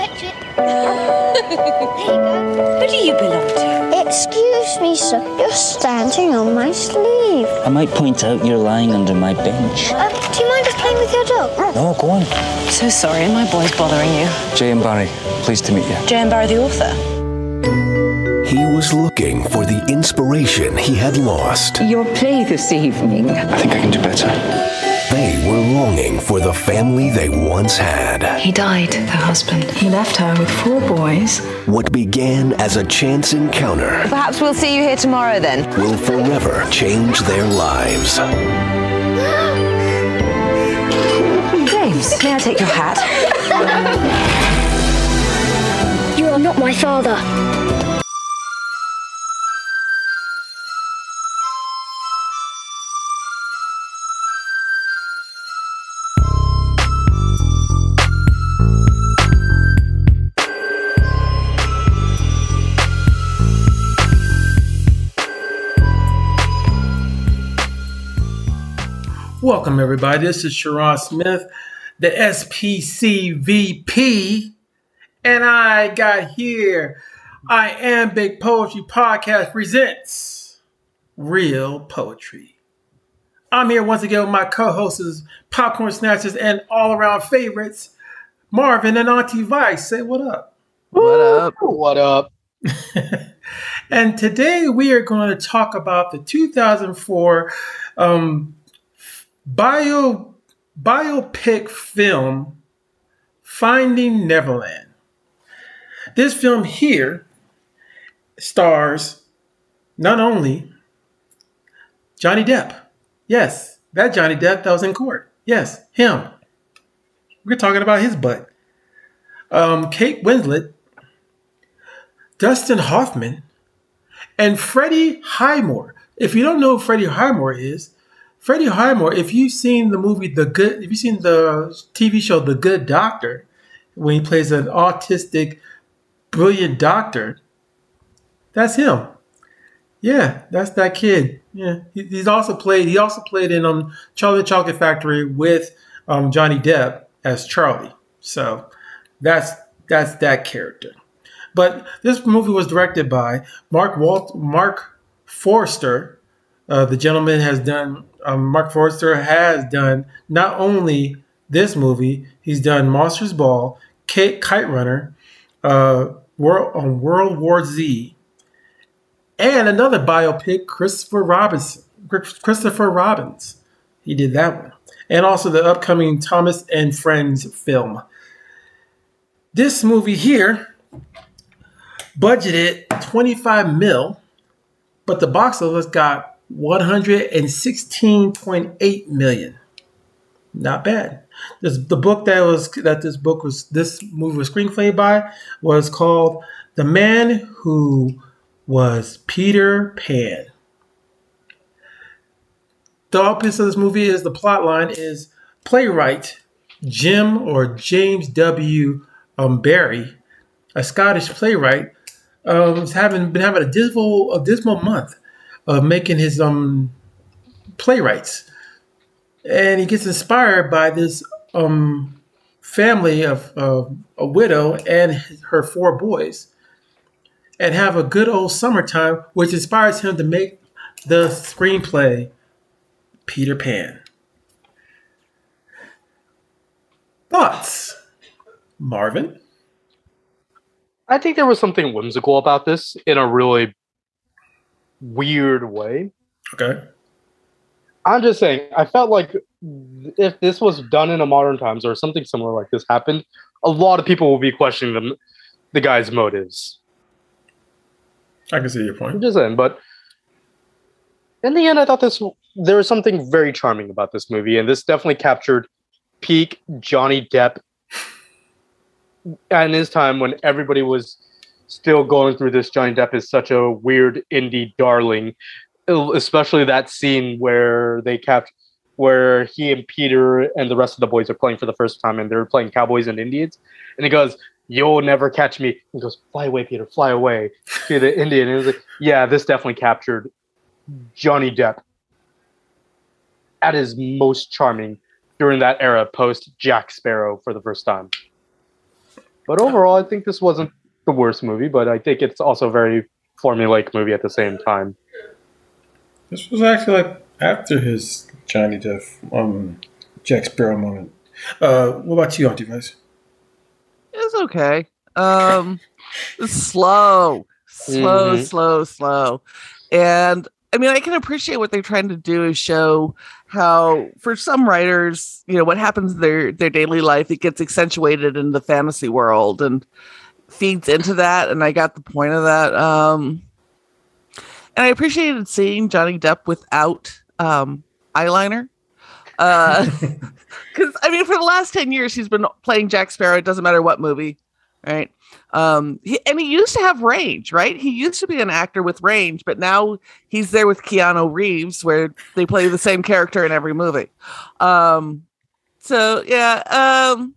fetch it. there you go. Who do you belong to? Excuse me, sir. You're standing on my sleeve. I might point out you're lying under my bench. Um, do you mind us playing with your dog? No, go on. So sorry, my boy's bothering you. J.M. Barrie, pleased to meet you. J.M. Barrie, the author. He was looking for the inspiration he had lost. Your play this evening. I think I can do better. They were longing for the family they once had. He died, her husband. He left her with four boys. What began as a chance encounter Perhaps we'll see you here tomorrow then. will forever change their lives. James, may I take your hat? You are not my father. Welcome, everybody. This is Sharon Smith, the SPCVP, and I got here. Iambic Poetry Podcast presents Real Poetry. I'm here once again with my co hosts, Popcorn Snatchers, and all around favorites, Marvin and Auntie Vice. Say what up. What up? What up? And today we are going to talk about the 2004 um, bio biopic film Finding Neverland. This film here stars not only Johnny Depp. Yes, that Johnny Depp that was in court. Yes, him. We're talking about his butt. Um, Kate Winslet, Dustin Hoffman, and Freddie Highmore. If you don't know who Freddie Highmore is, Freddie Highmore, if you've seen the movie The Good, if you've seen the TV show The Good Doctor, when he plays an autistic, brilliant doctor, that's him. Yeah, that's that kid. Yeah, he, he's also played. He also played in um Charlie Chocolate Factory with um Johnny Depp as Charlie. So that's that's that character. But this movie was directed by Mark Walt Marc Forster. Uh, the gentleman has done. Um, Marc Forster has done not only this movie, he's done Monsters Ball, Kite, Runner, uh, World on World War Z, and another biopic, Christopher Robinson. Christopher Robbins. He did that one, and also the upcoming Thomas and Friends film. This movie here budgeted 25 mil, but the box office got 116.8 million. Not bad. This, the book that was that this book was this movie was screenplay by was called The Man Who Was Peter Pan. The opus of this movie is the plot line is playwright Jim or James W. Um, Barrie, a Scottish playwright, um, having been having a dismal a dismal month of making his um playwrights, and he gets inspired by this um family of uh, a widow and her four boys, and have a good old summertime, which inspires him to make the screenplay Peter Pan. Thoughts, Marvin? I think there was something whimsical about this in a really weird way. Okay. I'm just saying, I felt like if this was done in a modern times or something similar like this happened, a lot of people will be questioning the, the guy's motives. I can see your I'm point. just saying, but in the end, I thought this there was something very charming about this movie, and this definitely captured peak Johnny Depp and his time when everybody was still going through this. Johnny Depp is such a weird indie darling, especially that scene where they kept where he and Peter and the rest of the boys are playing for the first time, and they're playing Cowboys and Indians, and he goes. You'll never catch me. He goes, fly away, Peter, fly away to the Indian. And it was like, yeah, this definitely captured Johnny Depp at his most charming during that era, post Jack Sparrow for the first time. But overall, I think this wasn't the worst movie, but I think it's also a very formulaic movie at the same time. This was actually like after his Johnny Depp, um, Jack Sparrow moment. Uh, what about you, Auntie Vice? It's okay. Um, it's slow, slow, Mhm. slow, slow, and I mean, I can appreciate what they're trying to do is show how, for some writers, you know, what happens in their their daily life, it gets accentuated in the fantasy world and feeds into that. And I got the point of that. Um, and I appreciated seeing Johnny Depp without um, eyeliner. Uh because I mean, for the last ten years, he's been playing Jack Sparrow. It doesn't matter what movie, right? Um, he, and he used to have range, right? He used to be an actor with range, but now he's there with Keanu Reeves, where they play the same character in every movie. Um, so yeah, um,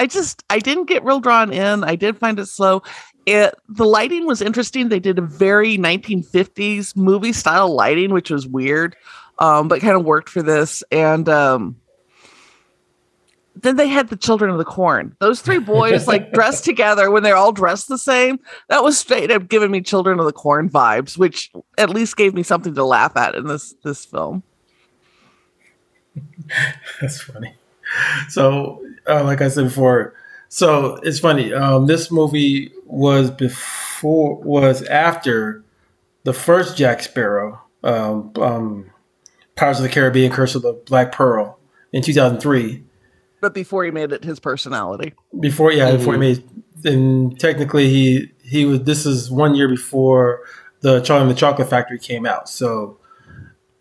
I just I didn't get real drawn in. I did find it slow. It the lighting was interesting. They did a very 1950s movie style lighting, which was weird, um, but kind of worked for this. And um, then they had the Children of the Corn. Those three boys like dressed together when they're all dressed the same. That was straight up giving me Children of the Corn vibes, which at least gave me something to laugh at in this this film. That's funny. So, uh, like I said before, so it's funny. Um, this movie was before, was after the first Jack Sparrow, um, um, Pirates of the Caribbean: Curse of the Black Pearl in 2003. But before he made it his personality. Before, yeah, before he made, and technically he he was. This is one year before the Charlie and the Chocolate Factory came out. So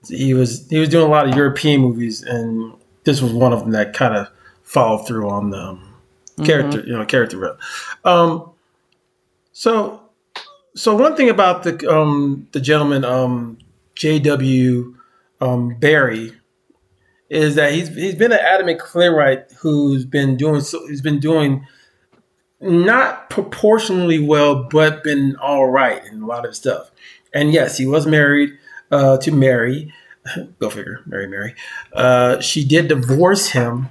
he was he was doing a lot of European movies, and this was one of them that kind of followed through on the um, character, you know, character rep. Um, so, so one thing about the um, the gentleman um, J.W. Um, Barrie is that he's he's been an adamant playwright who's been doing so he's been doing not proportionally well, but been all right in a lot of stuff. And yes, he was married uh, to Mary. Go figure, Mary, Mary. Uh, she did divorce him.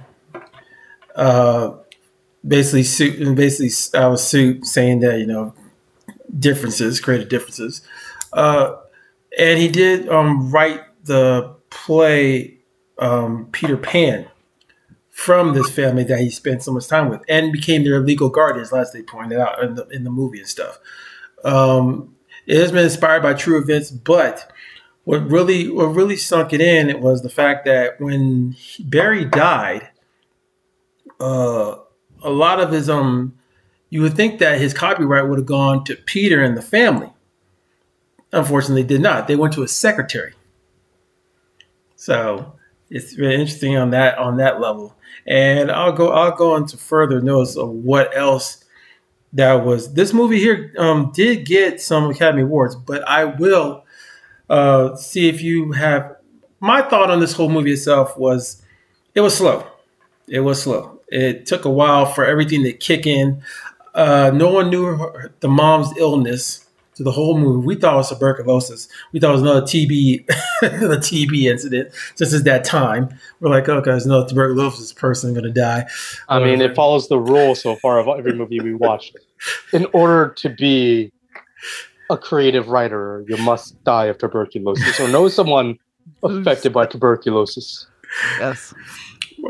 Uh, basically, suit basically I was suit saying that you know differences created differences, uh, and he did um, write the play um, Peter Pan from this family that he spent so much time with and became their legal guardians, as they pointed out in the, in the movie and stuff. Um, it has been inspired by true events, but what really what really sunk it in it was the fact that when Barrie died, uh, a lot of his um, you would think that his copyright would have gone to Peter and the family. Unfortunately, did not. They went to his secretary. So it's very interesting on that on that level. And I'll go I'll go into further notes of what else that was. This movie here um, did get some Academy Awards, but I will uh, see if you have. My thought on this whole movie itself was it was slow. It was slow. It took a while for everything to kick in. Uh, no one knew her, the mom's illness to the whole movie. We thought it was tuberculosis. We thought it was another TB, the TB incident. Just as that time, we're like, okay, there's another tuberculosis person going to die. I mean, it follows the rule so far of every movie we watched. In order to be a creative writer, you must die of tuberculosis or know someone affected by tuberculosis. Yes.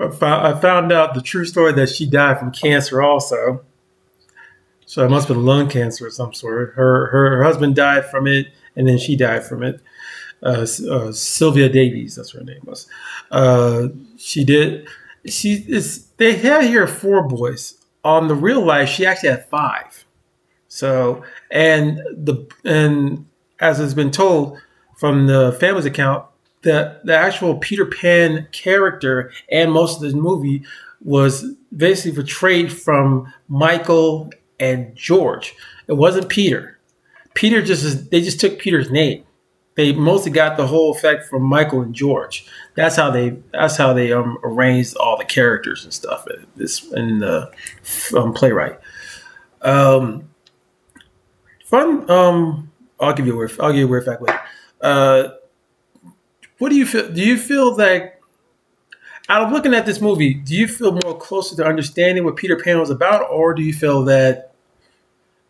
I found, out the true story that she died from cancer also. So it must have been lung cancer of some sort. Her her husband died from it, and then she died from it. Uh, uh, Sylvia Davies, that's her name was. Uh, she did. She is. They had here four boys. On the real life, she actually had five. So and the and as has been told from the family's account, the the actual Peter Pan character and most of the movie was basically portrayed from Michael and George. It wasn't Peter. Peter just they just took Peter's name. They mostly got the whole effect from Michael and George. That's how they that's how they um, arranged all the characters and stuff in this in the um, playwright. Um, fun. Um, I'll give you a word. I'll give you a weird fact later. Uh, what do you feel? Do you feel like out of looking at this movie, do you feel more closer to understanding what Peter Pan was about, or do you feel that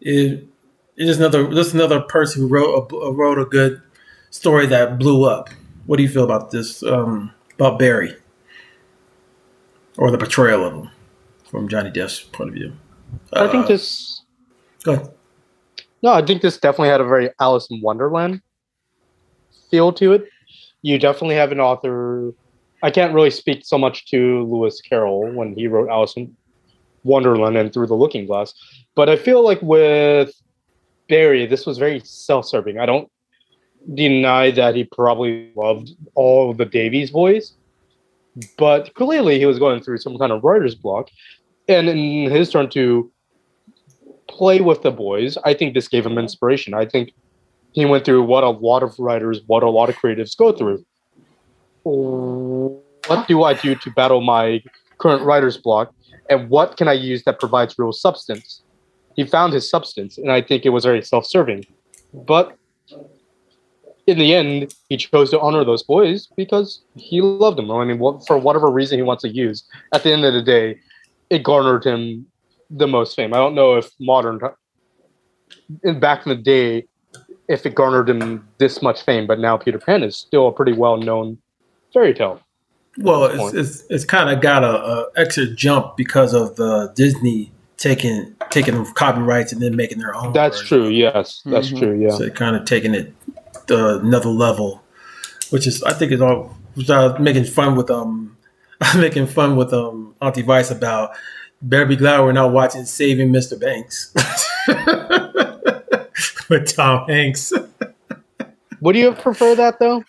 it it's just another just another person who wrote a, wrote a good story that blew up? What do you feel about this um, about Barrie or the portrayal of him from Johnny Depp's point of view? I think Uh, this. Go ahead. No, I think this definitely had a very Alice in Wonderland feel to it. You definitely have an author. I can't really speak so much to Lewis Carroll when he wrote Alice in Wonderland and Through the Looking Glass, but I feel like with Barrie, this was very self-serving. I don't deny that he probably loved all the Davies boys, but clearly he was going through some kind of writer's block. And in his turn to play with the boys, I think this gave him mm-hmm. inspiration. I think he went through what a lot of writers, what a lot of creatives go through. What do I do to battle my current writer's block? And what can I use that provides real substance? He found his substance, and I think it was very self serving. But in the end, he chose to honor those boys because he loved them. I mean, what, for whatever reason he wants to use, at the end of the day, it garnered him the most fame. I don't know if modern, in back in the day, if it garnered him this much fame, but now Peter Pan is still a pretty well known fairy tale. Well, it's it's, it's kind of got a, a extra jump because of the Disney taking taking copyrights and then making their own. That's version. true. Yes, that's Mhm. true. Yeah. So kind of taking it uh, another level, which is I think is all was, uh, making fun with um making fun with um Auntie Vice about. Better be glad we're not watching Saving Mr. Banks with Tom Hanks. Would you prefer that though?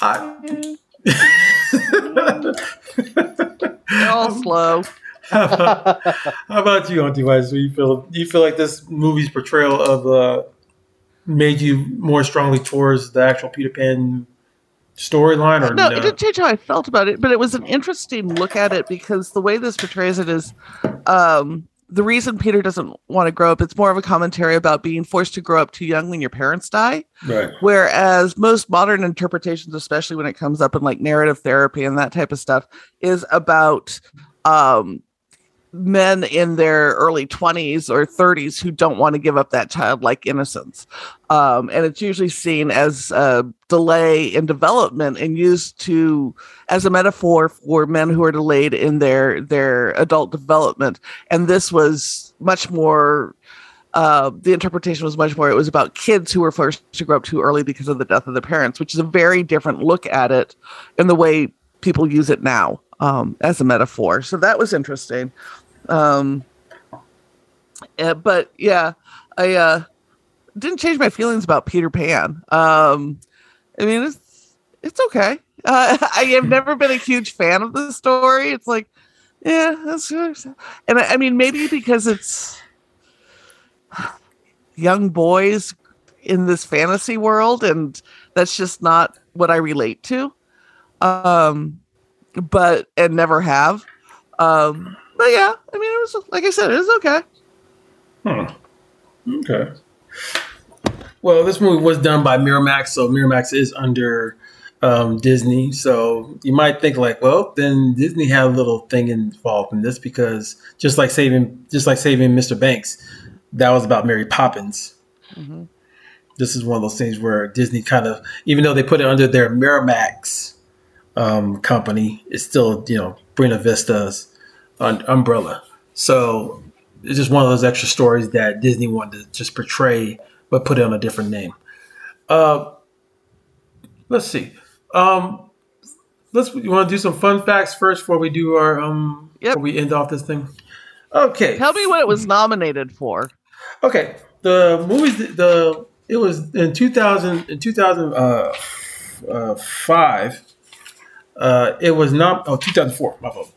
I, They're all slow. how, about, how about you, Auntie Vice? Do you feel do you feel like this movie's portrayal of uh, made you more strongly towards the actual Peter Pan storyline, or no, no? it didn't change how I felt about it, but it was an interesting look at it because the way this portrays it is um, the reason Peter doesn't want to grow up. It's more of a commentary about being forced to grow up too young when your parents die. Right. Whereas most modern interpretations, especially when it comes up in like narrative therapy and that type of stuff, is about um, men in their early 20s or 30s who don't want to give up that childlike innocence. Um, and it's usually seen as a delay in development and used to as a metaphor for men who are delayed in their their adult development. And this was much more uh, the interpretation was much more it was about kids who were forced to grow up too early because of the death of their parents, which is a very different look at it in the way people use it now um, as a metaphor. So that was interesting. Um, uh, but yeah, I uh, didn't change my feelings about Peter Pan. Um, I mean, it's it's okay. Uh, I have never been a huge fan of the story. It's like, yeah, that's. And I, I mean, maybe because it's young boys in this fantasy world, and that's just not what I relate to. Um, but and never have. Um, but yeah, I mean, it was like I said, it was okay. Hmm. Okay. Well, this movie was done by Miramax, so Miramax is under um, Disney. So you might think like, well, then Disney had a little thing involved in this because just like saving, just like saving Mr. Banks, that was about Mary Poppins. Mm-hmm. This is one of those things where Disney kind of, even though they put it under their Miramax um, company, it's still you know Buena Vista's un- umbrella. So it's just one of those extra stories that Disney wanted to just portray, but put it on a different name. Uh, let's see. Um, let's. You want to do some fun facts first before we do our um. Yep. Before we end off this thing. Okay. Tell me what it was nominated for. Okay. The movies. The it was in two thousand in two thousand uh, uh, five. Uh, it was not. Oh, 2004. My fault.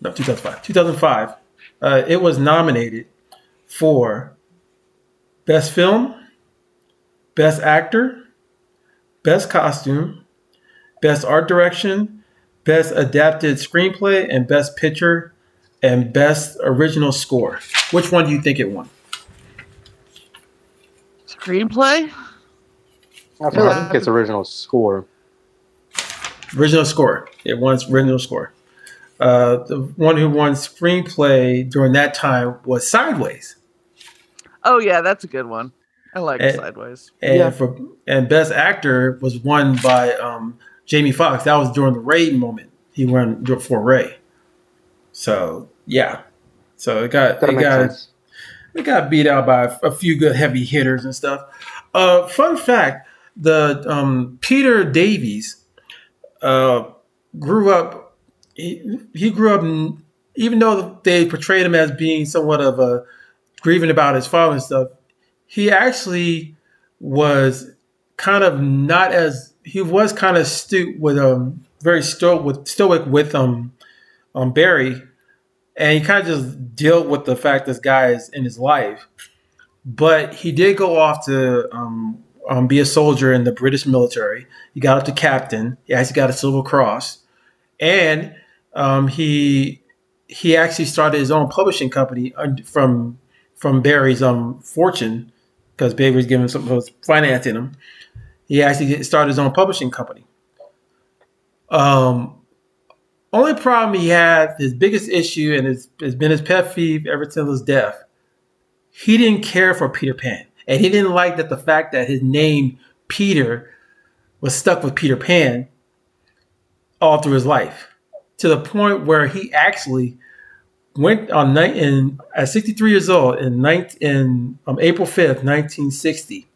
No, 2005. 2005. Uh, it was nominated for Best Film, Best Actor, Best Costume, Best Art Direction, Best Adapted Screenplay, and Best Picture and Best Original Score. Which one do you think it won? Screenplay? I feel like it's original score. Original score. It won original score. Uh, the one who won screenplay during that time was Sideways, Oh yeah, that's a good one. I like Eh, Sideways. and for and best actor was won by um, Jamie Foxx. That was during the Raid moment. He won for Ray. So yeah, so it got That it got sense. it got beat out by a few good heavy hitters and stuff. Uh, fun fact: the um, Peter Davies uh, grew up. He, he grew up, even though they portrayed him as being somewhat of a grieving about his father and stuff. He actually was kind of not as he was kind of stu with um very stoic with stoic with um um Barrie, and he kind of just dealt with the fact this guy is in his life. But he did go off to um, um, be a soldier in the British military. He got up to captain. He actually got a Silver Cross, and um, he he actually started his own publishing company from from Barrie's um fortune because Barrie was giving some was financing him. He actually started his own publishing company. Um, only problem he had, his biggest issue, and it's, it's been his pet peeve ever since his death. He didn't care for Peter Pan, and he didn't like that the fact that his name Peter was stuck with Peter Pan all through his life, to the point where he actually went on night in at 63 years old in, 19, in um, April 5th, 1960.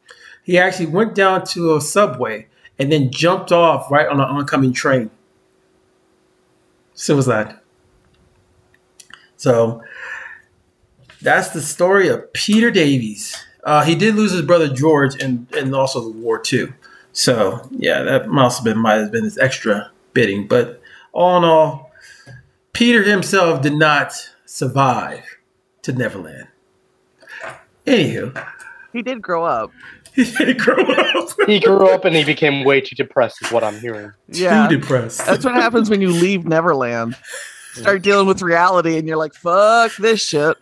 He actually went down to a subway and then jumped off right on an oncoming train. Suicide. So that's the story of Peter Davies. Uh, he did lose his brother George and and also the war too. So yeah, that must have been might have been his extra bidding. But all in all, Peter himself did not survive to Neverland. Anywho, He did grow up. he didn't grow up. He grew up and he became way too depressed, is what I'm hearing. Yeah, Too depressed. that's what happens when you leave Neverland. Start dealing with reality, and you're like, "Fuck this shit."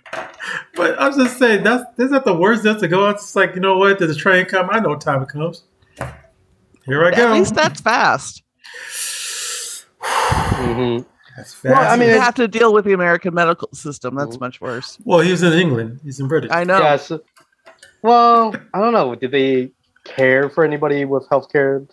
But I'm just saying that's that's not the worst that's to go. It's just like you know what? Did the train come? I know what time it comes. Here I At go. At least that's fast. hmm That's fast. Well, I mean, You have to deal with the American medical system. That's much worse. well, he was in England. He's in Britain. I know. Yes. Well, I don't know. Did they care for anybody with healthcare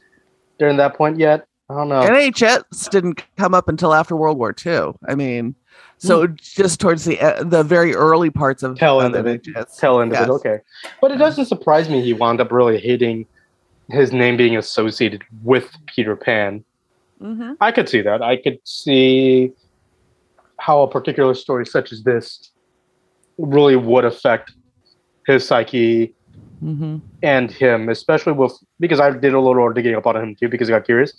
during that point yet? I don't know. NHS didn't come up until after World War II. I mean, so just towards the uh, the very early parts of, Tail of end of it. NHS. Tail end Yes. of it, okay. But it doesn't surprise me he wound up really hating his name being associated with Peter Pan. Mhm. I could see that. I could see how a particular story such as this really would affect his psyche Mhm. and him, especially with because I did a little more digging up on him too because I got curious.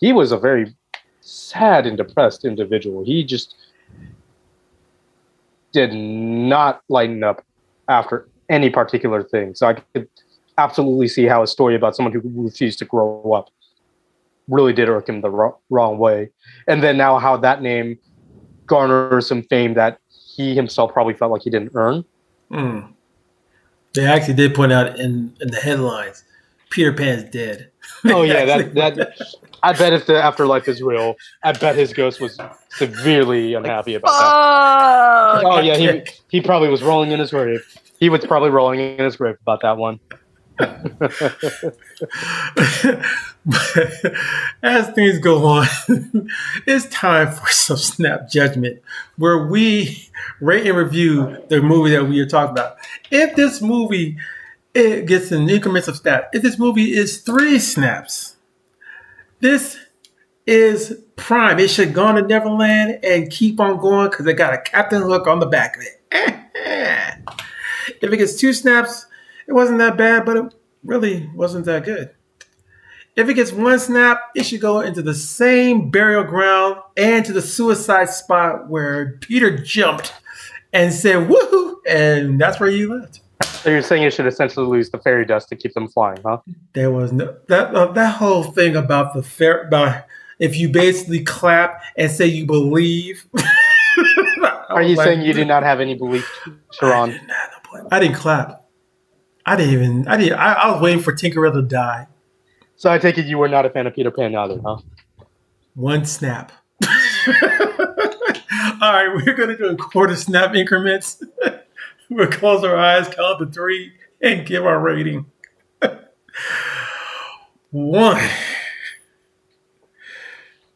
He was a very sad and depressed individual. He just did not lighten up after any particular thing. So I could absolutely see how a story about someone who refused to grow up really did irk him the wrong, wrong way. And then now how that name garners some fame that he himself probably felt like he didn't earn. Mm. They actually did point out in, in the headlines, Peter Pan's dead. Oh yeah, that that I bet if the afterlife is real, I bet his ghost was severely unhappy about that. Oh yeah, he he probably was rolling in his grave. He was probably rolling in his grave about that one. As things go on, it's time for some snap judgment where we rate and review the movie that we are talking about. If this movie it gets in increments of snap, if this movie is three snaps, this is prime. It should go to Neverland and keep on going because it got a Captain Hook on the back of it. if it gets two snaps, it wasn't that bad, but it really wasn't that good. If it gets one snap, it should go into the same burial ground and to the suicide spot where Peter jumped and said woohoo, and that's where you left. So you're saying you should essentially lose the fairy dust to keep them flying, huh? There was no that uh, that whole thing about the fair about if you basically clap and say you believe. Are you saying you did not have any belief, Sharon? I didn't clap. I didn't even. I didn't. I, I was waiting for Tinkerbell to die. So I take it you were not a fan of Peter Pan either, huh? one snap. All right, we're going to do quarter snap increments. we'll close our eyes, count to three, and give our rating. One,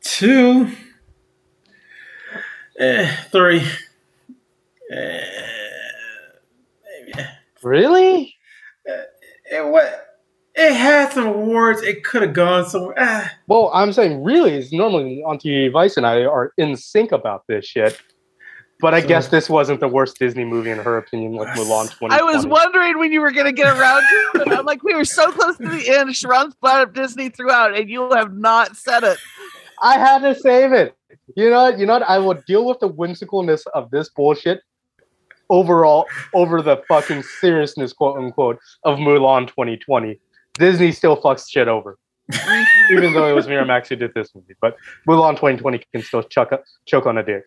two, eh, three. Eh, maybe. Really? It what? It had some awards. It could have gone somewhere. Ah, Well, I'm saying really is normally Auntie Vice and I are in sync about this shit. But I So- guess this wasn't the worst Disney movie in her opinion, like Mulan 2020. I was wondering when you were going to get around to it. I'm like, we were so close to the end. Sharon's brought up Disney throughout, and you have not said it. I had to save it. You know, what? you know, what? I will deal with the whimsicalness of this bullshit overall over the fucking seriousness, quote unquote, of Mulan 2020. Disney still fucks shit over, even though it was Miramax who did this movie. But Mulan 2020 can still chuck a, choke on a dick.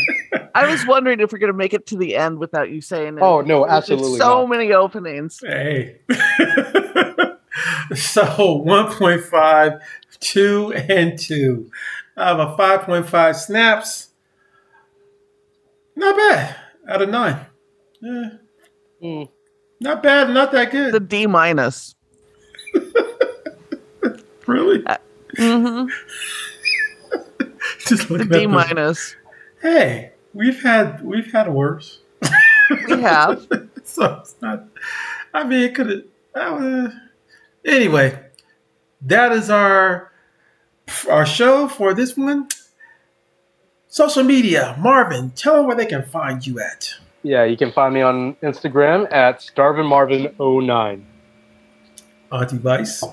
I was wondering if we're going to make it to the end without you saying it. Oh, no, absolutely So not. many openings. hey. so 1.5, 2, and 2. I have a 5.5 snaps. Not bad. Out of 9. Yeah. Hmm. Not bad, not that good. The D minus. really? Mm hmm. Just The D at this. minus. Hey, we've had we've had worse. We have. so it's not. I mean, it could have. Uh, anyway, that is our our show for this one. Social media, Marvin. Tell them where they can find you at. Yeah, you can find me on Instagram at StarvinMarvin09. Auntie Vice.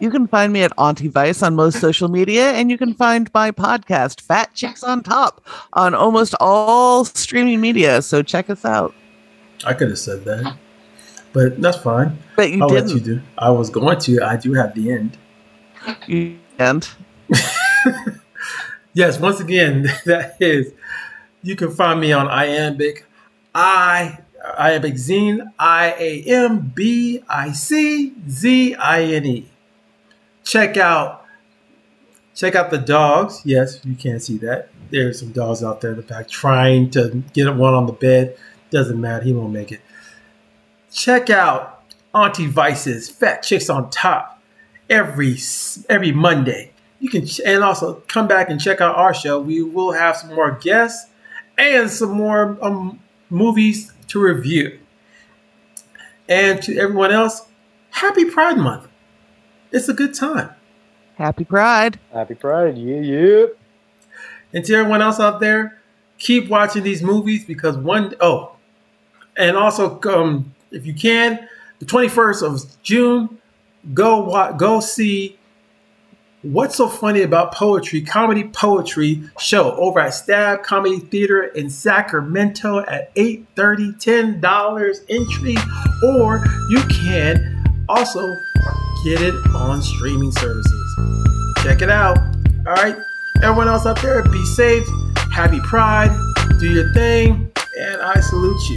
You can find me at Auntie Vice on most social media, and you can find my podcast, Fat Chicks on Top, on almost all streaming media. So check us out. I could have said that, but that's fine. But you I'll let you didn't. do. I was going to. I do have the end. You and Yes, once again, that is. You can find me on iambic, I iambic zine, I A M B I C Z I N E. Check out, check out the dogs. Yes, you can't see that. There's some dogs out there in the back trying to get one on the bed. Doesn't matter. He won't make it. Check out Auntie Vice's Fat Chicks on Top every every Monday. You can and also come back and check out our show. We will have some more guests and some more um, movies to review. And to everyone else, happy Pride Month. It's a good time. Happy Pride. Happy Pride. Yeah, yeah. And to everyone else out there, keep watching these movies because one oh, and also um, if you can, the twenty first of June, go wa- go see What's So Funny About Poetry comedy poetry show over at Stab Comedy Theater in Sacramento at 8:30, $10 entry, or you can also get it on streaming services. Check it out. All right. Everyone else out there, be safe. Happy Pride. Do your thing. And I salute you.